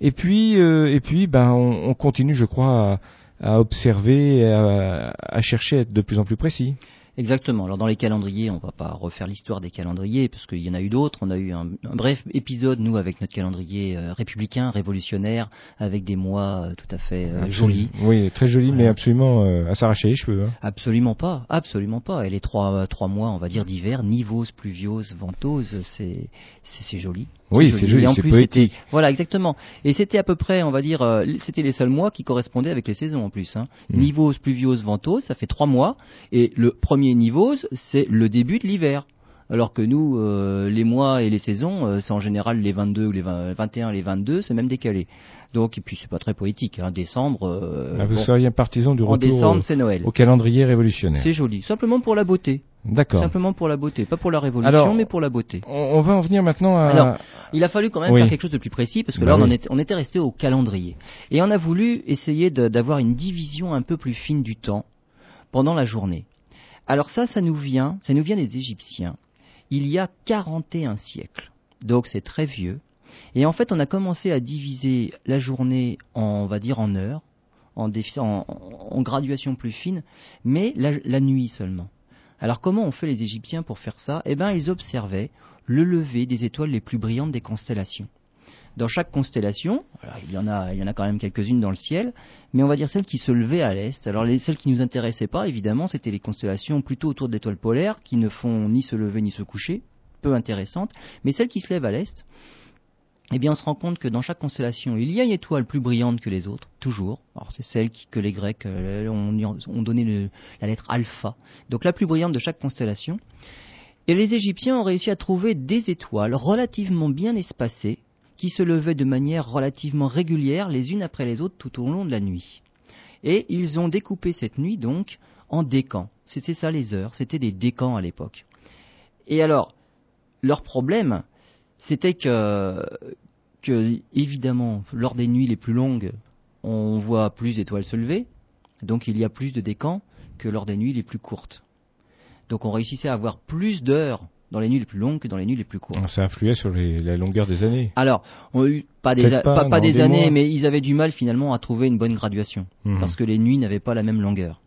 Et puis, euh, ben, on, continue, je crois, à, à observer, à, à chercher à être de plus en plus précis. Exactement. Alors dans les calendriers, on va pas refaire l'histoire des calendriers parce qu'il y en a eu d'autres. On a eu un, bref épisode nous avec notre calendrier euh, républicain, révolutionnaire, avec des mois euh, tout à fait euh, jolis. Oui, très jolis, mais absolument à s'arracher les cheveux. Hein. Absolument pas, absolument pas. Et les trois trois mois, on va dire d'hiver, nivose, pluviose, ventose, c'est c'est joli. Oui, c'est joli, c'est poétique. Voilà, exactement. Et c'était à peu près, on va dire, euh, c'était les seuls mois qui correspondaient avec les saisons en plus. Hein. Mm. Nivose, pluviose, ventose, ça fait trois mois. Et le premier nivose, c'est le début de l'hiver. Alors que nous, euh, les mois et les saisons, euh, c'est en général les 22 ou les 20, 21, les 22, c'est même décalé. Donc, et puis c'est pas très poétique. Hein. Décembre. Euh, Ah, vous bon, seriez un partisan du en retour décembre, au, c'est Noël. au calendrier révolutionnaire. C'est joli. Simplement pour la beauté. D'accord. Simplement pour la beauté, pas pour la révolution, Alors, mais pour la beauté. On, on va en venir maintenant à. Alors, Il a fallu quand même Oui. faire quelque chose de plus précis parce que Bah là, on, en oui. était, on était resté au calendrier. Et on a voulu essayer d'avoir une division un peu plus fine du temps pendant la journée. Alors ça, ça nous vient, ça nous vient des Égyptiens. Il y a 41 siècles. Donc c'est très vieux. Et en fait, on a commencé à diviser la journée en, va dire, en heures, en, en- graduation plus fine, mais la nuit seulement. Alors comment ont fait les Égyptiens pour faire ça? Eh bien, ils observaient le lever des étoiles les plus brillantes des constellations. Dans chaque constellation, il y en a, il y en a quand même quelques-unes dans le ciel, mais on va dire celles qui se levaient à l'est. Alors les, celles qui nous intéressaient pas, évidemment, c'était les constellations plutôt autour de l'étoile polaire, qui ne font ni se lever ni se coucher, peu intéressantes, mais celles qui se lèvent à l'est, eh bien, on se rend compte que dans chaque constellation, il y a une étoile plus brillante que les autres, toujours. Alors, c'est celle que les Grecs euh, ont, ont donné la lettre alpha. Donc, la plus brillante de chaque constellation. Et les Égyptiens ont réussi à trouver des étoiles relativement bien espacées, qui se levaient de manière relativement régulière les unes après les autres tout au long de la nuit. Et ils ont découpé cette nuit donc en décans. C'était ça les heures, c'était des décans à l'époque. Et alors, leur problème, c'était que, que, évidemment, lors des nuits les plus longues, on voit plus d'étoiles se lever, donc il y a plus de décans que lors des nuits les plus courtes. Donc on réussissait à avoir plus d'heures dans les nuits les plus longues que dans les nuits les plus courtes. Ça influait sur les- la longueur des années. Alors, on a eu pas des, Peut-être a- pas, pas, pas non, des des années, mois. mais ils avaient du mal finalement à trouver une bonne graduation Mhm. parce que les nuits n'avaient pas la même longueur.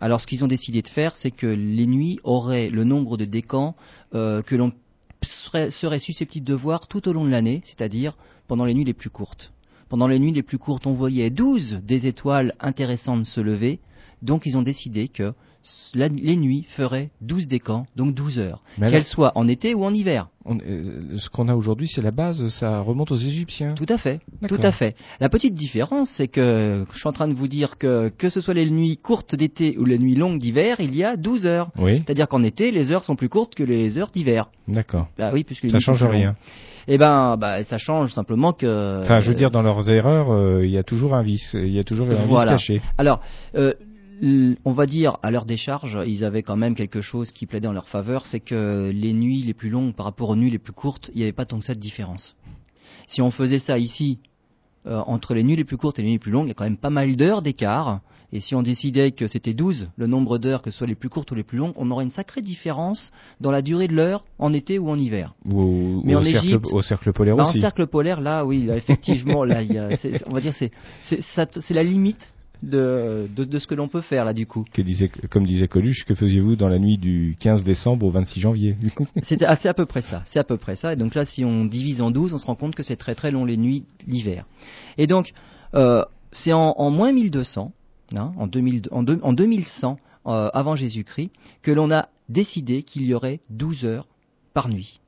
Alors, ce qu'ils ont décidé de faire, c'est que les nuits auraient le nombre de décans euh, que l'on serait, serait susceptible de voir tout au long de l'année, c'est-à-dire pendant les nuits les plus courtes. Pendant les nuits les plus courtes, on voyait 12 des étoiles intéressantes se lever, donc ils ont décidé que la- les nuits feraient 12 décans, donc 12 heures, qu'elles soient en été ou en hiver. on- euh, ce qu'on a aujourd'hui, c'est la base, ça remonte aux Égyptiens. Tout à fait, tout à fait. La petite différence, c'est que je suis en train de vous dire que que ce soit les nuits courtes d'été ou les nuits longues d'hiver, il y a 12 heures. Oui, C'est-à-dire qu'en été, les heures sont plus courtes que les heures d'hiver. d'accord. Bah oui, puisque Ça change rien. Eh ben, bah, ça change simplement que. Enfin, je veux dire, dans leurs erreurs, euh, il y a toujours un vice. Il y a toujours un Voilà. vice caché. Alors, euh, on va dire à leur décharge, ils avaient quand même quelque chose qui plaidait en leur faveur, c'est que les nuits les plus longues par rapport aux nuits les plus courtes, il n'y avait pas tant que ça de différence. Si on faisait ça ici, euh, entre les nuits les plus courtes et les nuits les plus longues, il y a quand même pas mal d'heures d'écart. Et si on décidait que c'était 12, le nombre d'heures, que ce soit les plus courtes ou les plus longues, on aurait une sacrée différence dans la durée de l'heure en été ou en hiver. Ou Mais ou en au cercle, Égypte- au cercle polaire Bah, en aussi. cercle polaire, là, oui, effectivement, là, il y a, c'est- on va dire, c'est la limite de, de, de ce que l'on peut faire là, du coup. Que disait, comme disait Coluche, que faisiez-vous dans la nuit du 15 décembre au 26 janvier? C'est, à peu près ça. C'est à peu près ça. Et donc là, si on divise en 12, on se rend compte que c'est très très long les nuits l'hiver. Et donc, euh, c'est en, en moins 1200, hein, en, 2000, en, en 2100 euh, avant Jésus-Christ, que l'on a décidé qu'il y aurait 12 heures par nuit.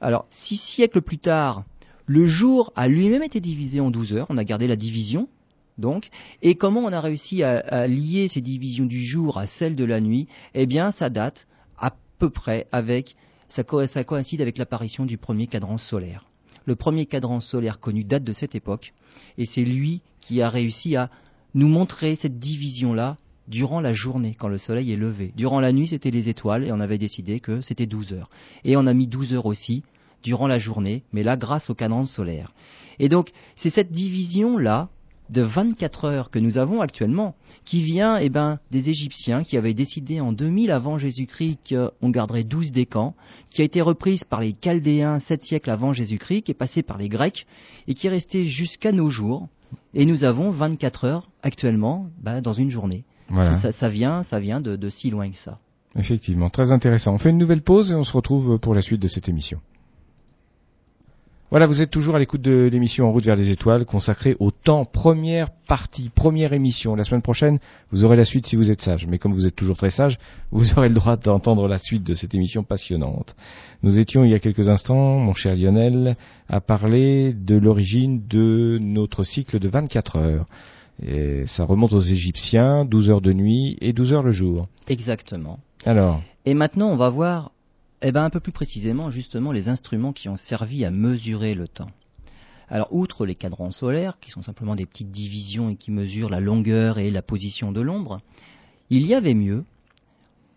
Alors, six siècles plus tard, le jour a lui-même été divisé en 12 heures. On a gardé la division, donc. Et comment on a réussi à, lier ces divisions du jour à celles de la nuit? Eh bien, ça date à peu près avec, ça coïncide avec l'apparition du premier cadran solaire. Le premier cadran solaire connu date de cette époque, et c'est lui qui a réussi à nous montrer cette division-là durant la journée, quand le soleil est levé. Durant la nuit, c'était les étoiles, et on avait décidé que c'était 12 heures. Et on a mis 12 heures aussi durant la journée, mais là, grâce au cadran solaire. Et donc, c'est cette division-là de 24 heures que nous avons actuellement, qui vient eh ben, des Égyptiens qui avaient décidé en 2000 avant Jésus-Christ qu'on garderait 12 décans, qui a été reprise par les Chaldéens 7 siècles avant Jésus-Christ, qui est passée par les Grecs et qui est restée jusqu'à nos jours. Et nous avons 24 heures actuellement ben, dans une journée. Voilà. Ça, ça vient, ça vient de, de si loin que ça. Effectivement, très intéressant. On fait une nouvelle pause et on se retrouve pour la suite de cette émission. Voilà, vous êtes toujours à l'écoute de l'émission En route vers les étoiles consacrée au temps, première partie, première émission. La semaine prochaine, vous aurez la suite si vous êtes sage. Mais comme vous êtes toujours très sage, vous aurez le droit d'entendre la suite de cette émission passionnante. Nous étions il y a quelques instants, mon cher Lionel, à parler de l'origine de notre cycle de 24 heures. Et ça remonte aux Égyptiens, 12 heures de nuit et 12 heures le jour. Exactement. Alors, Et maintenant, on va voir Eh bien, un peu plus précisément, justement, les instruments qui ont servi à mesurer le temps. Alors, outre les cadrans solaires, qui sont simplement des petites divisions et qui mesurent la longueur et la position de l'ombre, il y avait mieux,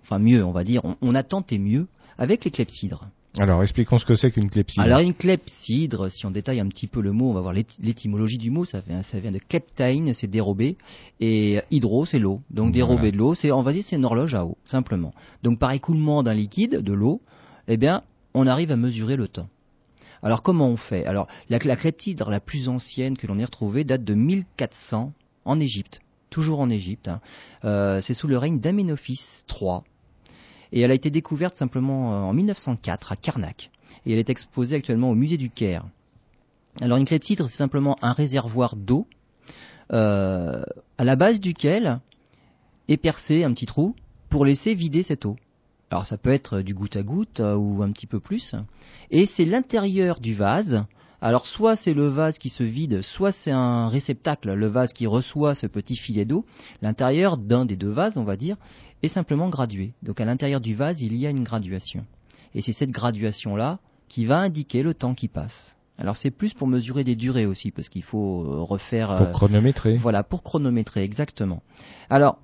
enfin mieux, on va dire, on, a tenté mieux avec les clepsydres. Alors, expliquons ce que c'est qu'une clepsydre. Alors, une clepsydre, si on détaille un petit peu le mot, on va voir l'étymologie du mot, ça, vient de kleptaine, c'est dérobé, et hydro, c'est l'eau. Donc, dérober de l'eau, c'est, on va dire, c'est une horloge à eau, simplement. Donc, par écoulement d'un liquide, de l'eau, eh bien, on arrive à mesurer le temps. Alors, comment on fait? Alors, la, la clepsydre la plus ancienne que l'on ait retrouvée date de 1400 en Égypte, toujours en Égypte. Hein. Euh, c'est sous le règne d'Amenophis III et elle a été découverte simplement euh, en 1904 à Karnak. Et elle est exposée actuellement au musée du Caire. Alors une clepsydre, c'est simplement un réservoir d'eau euh, à la base duquel est percé un petit trou pour laisser vider cette eau. Alors ça peut être du goutte à goutte euh, ou un petit peu plus. Et c'est l'intérieur du vase alors soit c'est le vase qui se vide, soit c'est un réceptacle, le vase qui reçoit ce petit filet d'eau. L'intérieur d'un des deux vases, on va dire, est simplement gradué. Donc à l'intérieur du vase, il y a une graduation. Et c'est cette graduation-là qui va indiquer le temps qui passe. Alors c'est plus pour mesurer des durées aussi, parce qu'il faut euh, refaire... Pour euh, chronométrer. Voilà, pour chronométrer, exactement. Alors,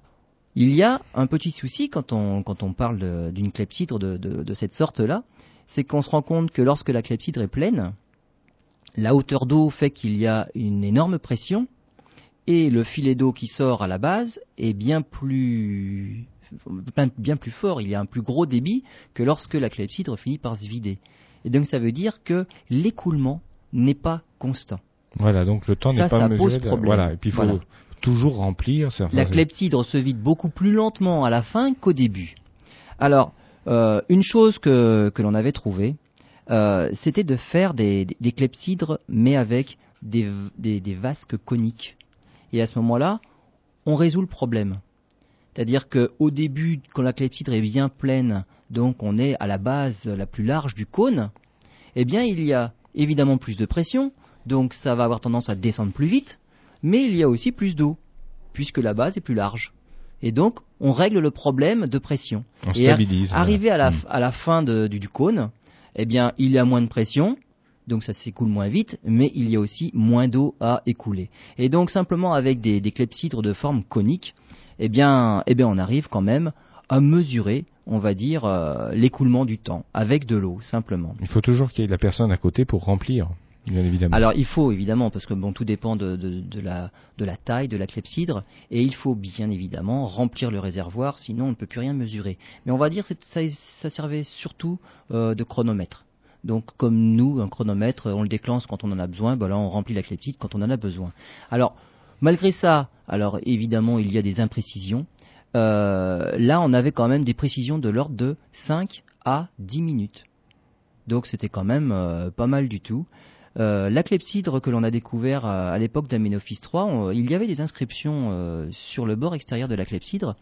il y a un petit souci quand on, quand on parle d'une clepsydre de, de cette sorte-là, c'est qu'on se rend compte que lorsque la clepsydre est pleine, la hauteur d'eau fait qu'il y a une énorme pression et le filet d'eau qui sort à la base est bien plus bien plus fort, il y a un plus gros débit que lorsque la clepsydre finit par se vider. Et donc ça veut dire que l'écoulement n'est pas constant. Voilà, donc le temps n'est pas ça Pose problème. Voilà, et puis il faut toujours remplir. La clepsydre se vide beaucoup plus lentement à la fin qu'au début. Alors, euh, une chose que, que l'on avait trouvée, euh, c'était de faire des, clepsydres, mais avec des, vasques coniques. Et à ce moment-là, on résout le problème. C'est-à-dire qu'au début, quand la clepsydre est bien pleine, donc on est à la base la plus large du cône, eh bien il y a évidemment plus de pression, donc ça va avoir tendance à descendre plus vite, mais il y a aussi plus d'eau, puisque la base est plus large. Et donc, on règle le problème de pression. On stabilise. Arrivé à la, hmm. à la fin du, cône, eh bien, il y a moins de pression, donc ça s'écoule moins vite, mais il y a aussi moins d'eau à écouler. Et donc simplement avec des, clepsydres de forme conique, eh bien, eh bien, on arrive quand même à mesurer, on va dire, euh, l'écoulement du temps avec de l'eau simplement. Il faut toujours qu'il y ait la personne à côté pour remplir. Alors il faut évidemment, parce que bon, tout dépend de, la, taille de la clepsydre, et il faut bien évidemment remplir le réservoir, sinon on ne peut plus rien mesurer. Mais on va dire que ça, ça servait surtout euh, de chronomètre. Donc comme nous, un chronomètre, on le déclenche quand on en a besoin, ben là on remplit la clepsydre quand on en a besoin. Alors malgré ça, alors évidemment il y a des imprécisions. Euh, là on avait quand même des précisions de l'ordre de 5 à 10 minutes. Donc c'était quand même euh, pas mal du tout. Euh, la clepsydre que l'on a découvert à, l'époque d'Amenophis III, il y avait des inscriptions euh, sur le bord extérieur de la clepsydre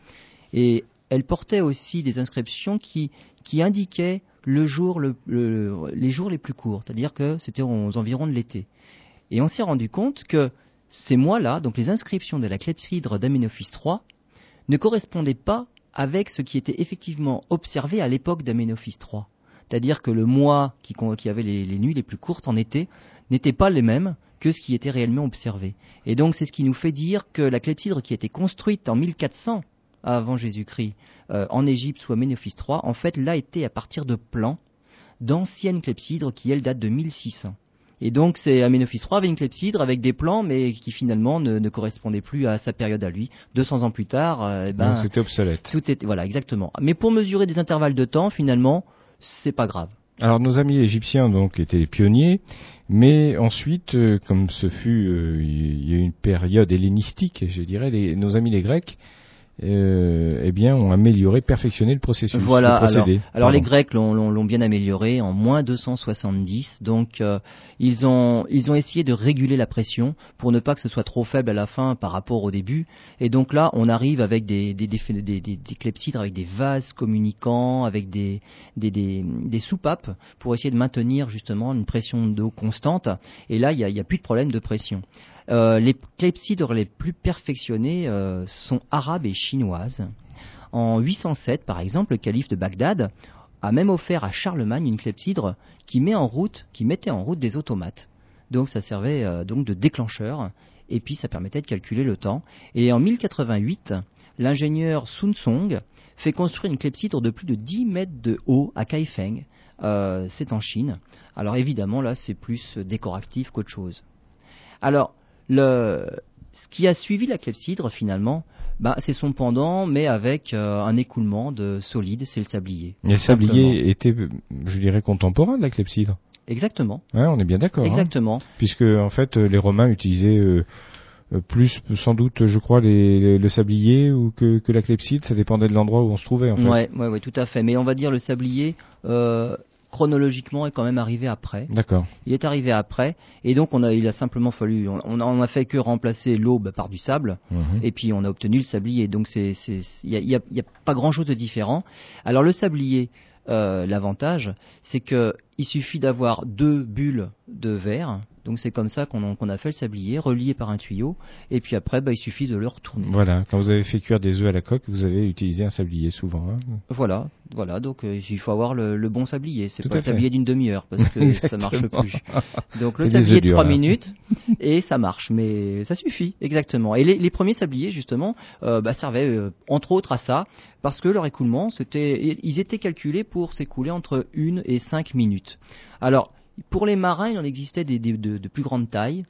et elle portait aussi des inscriptions qui, indiquaient les jours les plus courts, c'est-à-dire que c'était aux environs de l'été. Et on s'est rendu compte que ces mois-là, donc les inscriptions de la clepsydre d'Amenophis III, ne correspondaient pas avec ce qui était effectivement observé à l'époque d'Amenophis III. C'est-à-dire que le mois qui, avait les, nuits les plus courtes en été n'était pas les mêmes que ce qui était réellement observé. Et donc c'est ce qui nous fait dire que la clepsydre qui a été construite en 1400 avant Jésus-Christ euh, en Égypte sous Aménophis III, en fait là était à partir de plans d'anciennes clepsydres qui elles datent de 1600. Et donc c'est Aménophis III avait une clepsydre avec des plans mais qui finalement ne, correspondaient plus à sa période à lui. 200 ans plus tard, euh, eh ben, c'était obsolète. Tout était voilà exactement. Mais pour mesurer des intervalles de temps finalement c'est pas grave. Alors nos amis égyptiens donc étaient les pionniers, mais ensuite, euh, comme ce fut, euh, y a une période hellénistique, je dirais, nos amis les Grecs euh, eh bien, ont amélioré, perfectionné le processus. Voilà. alors, alors les Grecs l'ont bien amélioré en moins 270. Donc, euh, ils ont ils ont essayé de réguler la pression pour ne pas que ce soit trop faible à la fin par rapport au début. Et donc là, on arrive avec des des, des, des, des clepsydres, avec des vases communicants, avec des des, des, soupapes pour essayer de maintenir justement une pression d'eau constante. Et là, il n'y a, y a plus de problème de pression. Euh, les clepsydres les plus perfectionnées euh, sont arabes et chinoises. En 807, par exemple, le calife de Bagdad a même offert à Charlemagne une clepsydre qui mettait en route des automates. Donc ça servait euh, donc de déclencheur et puis ça permettait de calculer le temps. Et en 1088, l'ingénieur Sun Song fait construire une clepsydre de plus de 10 mètres de haut à Kaifeng. Euh, c'est en Chine. Alors évidemment là c'est plus décoratif qu'autre chose. Alors le, ce qui a suivi la clepsydre finalement, bah, c'est son pendant, mais avec euh, un écoulement de solide, c'est le sablier. Et le sablier était, je dirais, contemporain de la clepsydre. Exactement. Ouais, on est bien d'accord. hein. Exactement. Puisque en fait, euh, les Romains utilisaient euh, euh, plus, sans doute, je crois, les, les- le sablier ou que, que la clepsydre. Ça dépendait de l'endroit où on se trouvait. En fait. Ouais, ouais, ouais, tout à fait. Mais on va dire le sablier, euh, chronologiquement, est quand même arrivé après. D'accord. Il est arrivé après, et donc on a, il a simplement fallu, on, on a- fait que remplacer l'aube par du sable, Mhm. et puis on a obtenu le sablier. Donc c'est, il y a, il y a- il y a pas grand chose de différent. Alors le sablier, euh, l'avantage, c'est que il suffit d'avoir deux bulles de verre. Donc c'est comme ça qu'on, a fait le sablier, relié par un tuyau, et puis après, bah, il suffit de le retourner. Voilà. Quand vous avez fait cuire des œufs à la coque, vous avez utilisé un sablier souvent. hein. Voilà, voilà. Donc euh, il faut avoir le, le bon sablier. C'est pas le fait. sablier d'une demi-heure parce que ça marche plus. Donc le sablier de durs, 3 là. minutes et ça marche, mais ça suffit exactement. Et les, les premiers sabliers justement euh, bah, servaient euh, entre autres à ça parce que leur écoulement, c'était, ils étaient calculés pour s'écouler entre 1 et 5 minutes. Alors pour les marins, il en existait des, de, plus grande taille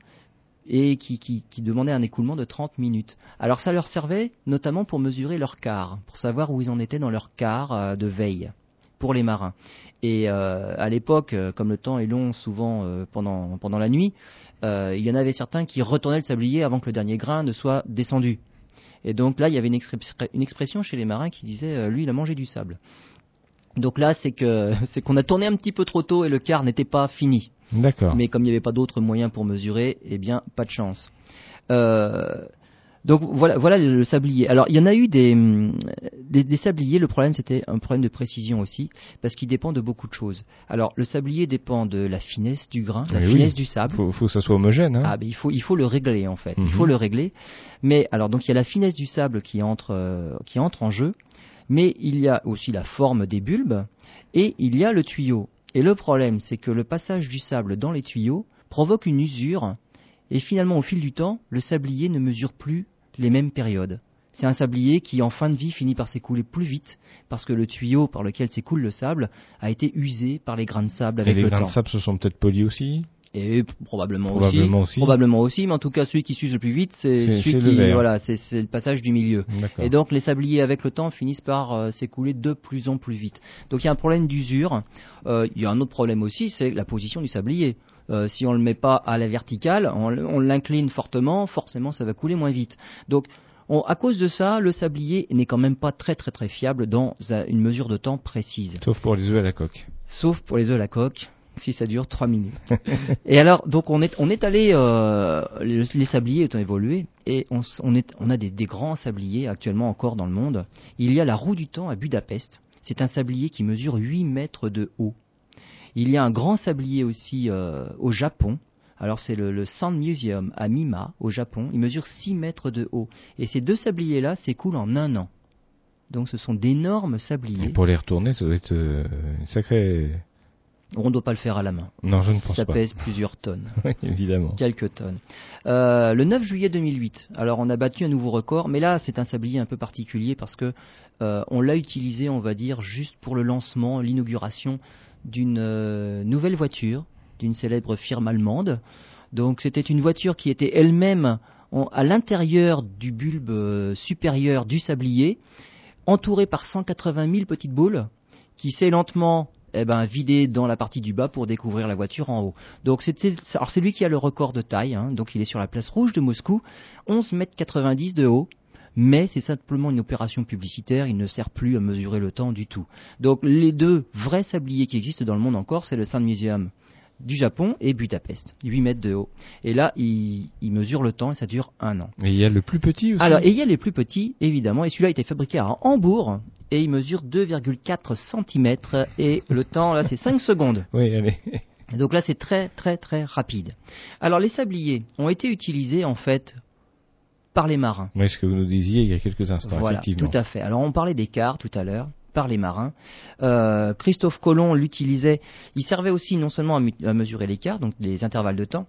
et qui, demandaient un écoulement de 30 minutes. Alors ça leur servait notamment pour mesurer leur quart, pour savoir où ils en étaient dans leur quart euh, de veille pour les marins. Et euh, à l'époque, euh, comme le temps est long souvent pendant, la nuit, il y en avait certains qui retournaient le sablier avant que le dernier grain ne soit descendu. Et donc là, il y avait une, expression chez les marins qui disait lui, il a mangé du sable. Donc là, c'est que c'est qu'on a tourné un petit peu trop tôt et le quart n'était pas fini. D'accord. Mais comme il n'y avait pas d'autres moyens pour mesurer, eh bien, pas de chance. Euh, donc voilà, voilà le sablier. Alors il y en a eu des, hum, des, des sabliers. Le problème c'était un problème de précision aussi, parce qu'il dépend de beaucoup de choses. Alors le sablier dépend de la finesse du grain, la oui. finesse du sable. faut, faut que ça soit homogène. Hein. Ah, ben, il faut il faut le régler en fait. Mhm. Il faut le régler. Mais alors donc il y a la finesse du sable qui entre euh, qui entre en jeu, mais il y a aussi la forme des bulbes et il y a le tuyau. Et le problème c'est que le passage du sable dans les tuyaux provoque une usure et finalement au fil du temps le sablier ne mesure plus les mêmes périodes. C'est un sablier qui en fin de vie finit par s'écouler plus vite parce que le tuyau par lequel s'écoule le sable a été usé par les grains de sable Et avec les le grains temps. de sable se sont peut-être polis aussi? Et probablement, Probablement aussi, aussi. Probablement aussi, mais en tout cas, celui qui s'use le plus vite, c'est celui le qui, vert. voilà, c'est le passage du milieu. Et donc, les sabliers, avec le temps, finissent par euh, s'écouler de plus en plus vite. Donc, il y a un problème d'usure. Euh, il y a un autre problème aussi, c'est la position du sablier. Euh, si on le met pas à la verticale, on, l'incline fortement, forcément, ça va couler moins vite. Donc, on- à cause de ça, le sablier n'est quand même pas très très très fiable dans une mesure de temps précise Sauf pour les œufs à la coque. sauf pour les œufs à la coque, si ça dure 3 minutes. et alors, donc on est, on est allé, euh, les, sabliers ont évolué, et on, a des, grands sabliers actuellement encore dans le monde. Il y a la roue du temps à Budapest. C'est un sablier qui mesure 8 mètres de haut. Il y a un grand sablier aussi euh, au Japon. Alors c'est le, Sand Museum à Mima, au Japon. Il mesure 6 mètres de haut. Et ces deux sabliers-là s'écoulent en un an. Donc ce sont d'énormes Et sabliers. pour les retourner, ça doit être euh, une sacrée. On ne doit pas le faire à la main. Non, je ne pense Ça pas. pèse plusieurs tonnes, Oui, évidemment. quelques tonnes. Euh, le 9 juillet 2008, alors on a battu un nouveau record, mais là c'est un sablier un peu particulier parce que euh, on l'a utilisé, on va dire, juste pour le lancement, l'inauguration d'une euh, nouvelle voiture, d'une célèbre firme allemande. Donc c'était une voiture qui était elle-même à l'intérieur du bulbe supérieur du sablier, entourée par 180 000 petites boules qui s'est lentement eh ben, vidé dans la partie du bas pour découvrir la voiture en haut. Donc c'était, alors c'est lui qui a le record de taille, hein, donc il est sur la place rouge de Moscou, 11 mètres 90 de haut, mais c'est simplement une opération publicitaire, il ne sert plus à mesurer le temps du tout. Donc les deux vrais sabliers qui existent dans le monde encore, c'est le Sand Museum du Japon et Budapest, 8 mètres de haut. Et là, il, il mesure le temps et ça dure un an. Et il y a le plus petit aussi. Alors, et il y a les plus petits, évidemment, et celui-là a été fabriqué à Hambourg, et il mesure 2,4 cm, et le temps, là, c'est 5 secondes. Oui, allez. Donc là, c'est très, très, très rapide. Alors, les sabliers ont été utilisés, en fait, par les marins. Oui, ce que vous nous disiez il y a quelques instants, Voilà, effectivement. tout à fait. Alors, on parlait des quarts tout à l'heure. par les marins. Euh, Christophe Colomb l'utilisait. Il servait aussi non seulement à, mesurer l'écart, donc les intervalles de temps,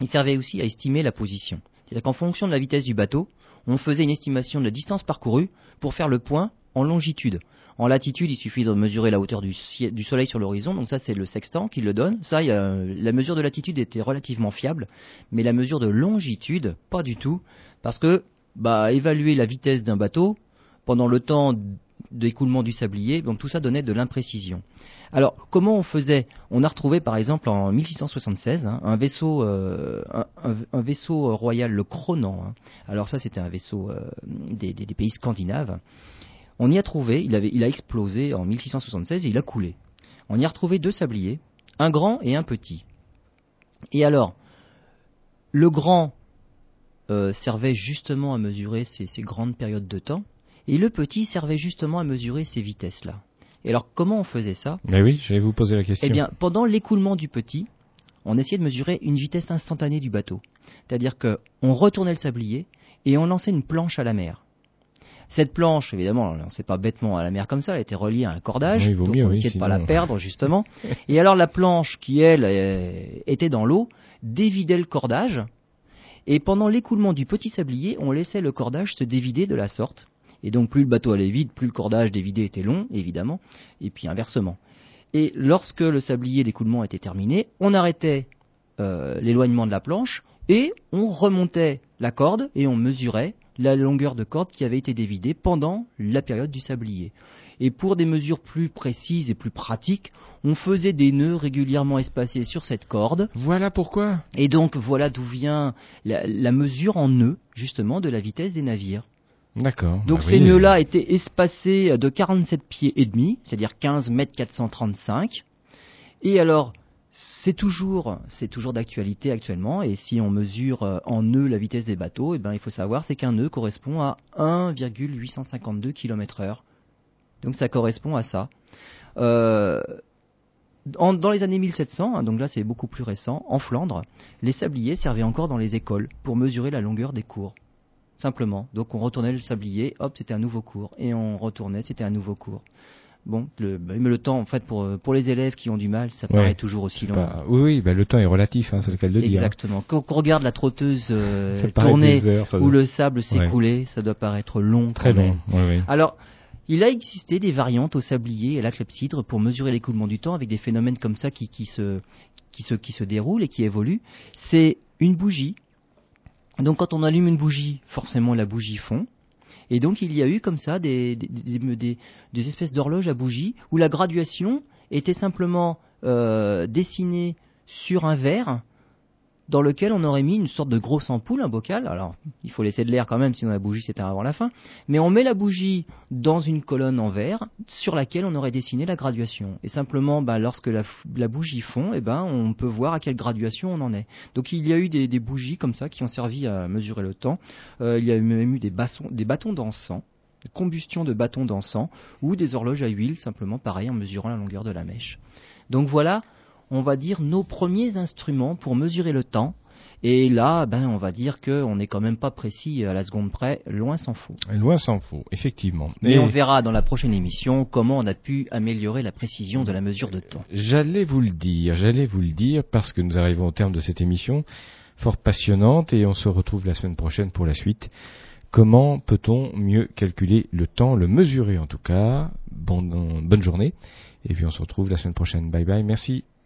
il servait aussi à estimer la position. C'est-à-dire qu'en fonction de la vitesse du bateau, on faisait une estimation de la distance parcourue pour faire le point en longitude. En latitude, il suffit de mesurer la hauteur du, soleil sur l'horizon, donc ça c'est le sextant qui le donne. Ça, la mesure de latitude était relativement fiable, mais la mesure de longitude, pas du tout, parce que bah, évaluer la vitesse d'un bateau pendant le temps d'écoulement du sablier, tout ça donnait de l'imprécision. Alors, comment on faisait? On a retrouvé, par exemple, en 1676, hein, un vaisseau, euh, un, vaisseau royal, le Cronan. Hein. Alors ça, c'était un vaisseau euh, des, pays scandinaves. On y a trouvé, il, avait, il a explosé en 1676 et il a coulé. On y a retrouvé deux sabliers, un grand et un petit. Et alors, le grand euh, servait justement à mesurer ces, ces grandes périodes de temps, et le petit servait justement à mesurer ces vitesses-là. Et alors, comment on faisait ça? Mais oui, j'allais vous poser la question. Eh bien, pendant l'écoulement du petit, on essayait de mesurer une vitesse instantanée du bateau. C'est-à-dire qu'on retournait le sablier et on lançait une planche à la mer. Cette planche, évidemment, on ne sait pas bêtement à la mer comme ça, elle était reliée à un cordage, oui, donc on ne pas la perdre justement. et alors la planche, qui elle était dans l'eau, dévidait le cordage, et pendant l'écoulement du petit sablier, on laissait le cordage se dévider de la sorte, et donc plus le bateau allait vite, plus le cordage dévidé était long, évidemment, et puis inversement. Et lorsque le sablier l'écoulement était terminé, on arrêtait euh, l'éloignement de la planche et on remontait la corde et on mesurait la longueur de corde qui avait été dévidée pendant la période du sablier. Et pour des mesures plus précises et plus pratiques, on faisait des nœuds régulièrement espacés sur cette corde. Voilà pourquoi. Et donc voilà d'où vient la mesure en nœuds, justement, de la vitesse des navires. D'accord. Donc bah ces nœuds-là étaient espacés de 47 pieds et demi, c'est-à-dire 15 mètres 435. Et alors, c'est toujours, d'actualité actuellement. Et si on mesure euh, en nœuds la vitesse des bateaux, eh ben, il faut savoir qu'un nœud correspond à 1,852 km/h. Donc ça correspond à ça. Euh, dans les années 1700, hein, donc là c'est beaucoup plus récent, en Flandre, les sabliers servaient encore dans les écoles pour mesurer la longueur des cours simplement. Donc on retournait le sablier, hop, c'était un nouveau cours, et on retournait, c'était un nouveau cours. Bon, le, bah, mais le temps, en fait, pour, pour les élèves qui ont du mal, ça paraît toujours aussi long. oui, oui, bah, le temps est relatif, hein, c'est le cas de le dire. Exactement. Quand on regarde la trotteuse euh, tourner ou le sable s'écouler, ça doit paraître long. Très long. Alors, il a existé des variantes au sablier et à la clepsydre pour mesurer l'écoulement du temps avec des phénomènes comme ça qui, qui, se, qui, se, qui se déroulent et qui évoluent. C'est une bougie donc quand on allume une bougie, forcément la bougie fond. Et donc il y a eu comme ça des, espèces d'horloges à bougie où la graduation était simplement euh, dessinée sur un verre dans lequel on aurait mis une sorte de grosse ampoule, un bocal. Alors, il faut laisser de l'air quand même, sinon la bougie s'éteint avant la fin. Mais on met la bougie dans une colonne en verre sur laquelle on aurait dessiné la graduation. Et simplement, bah, lorsque la, bougie fond, eh ben, on peut voir à quelle graduation on en est. Donc, il y a eu des, bougies comme ça qui ont servi à mesurer le temps. Euh, il y a même eu des, des bâtons d'encens combustion de bâtons d'encens ou des horloges à huile, simplement pareil en mesurant la longueur de la mèche. Donc voilà on va dire, nos premiers instruments pour mesurer le temps. Et là, ben, on va dire qu'on n'est quand même pas précis à la seconde près, loin s'en faut. Loin s'en faut, effectivement. Mais on verra dans la prochaine émission comment on a pu améliorer la précision de la mesure de temps. J'allais vous le dire, j'allais vous le dire parce que nous arrivons au terme de cette émission, fort passionnante, et on se retrouve la semaine prochaine pour la suite. Comment peut-on mieux calculer le temps, le mesurer en tout cas? Bonne journée, et puis on se retrouve la semaine prochaine. Bye bye, merci.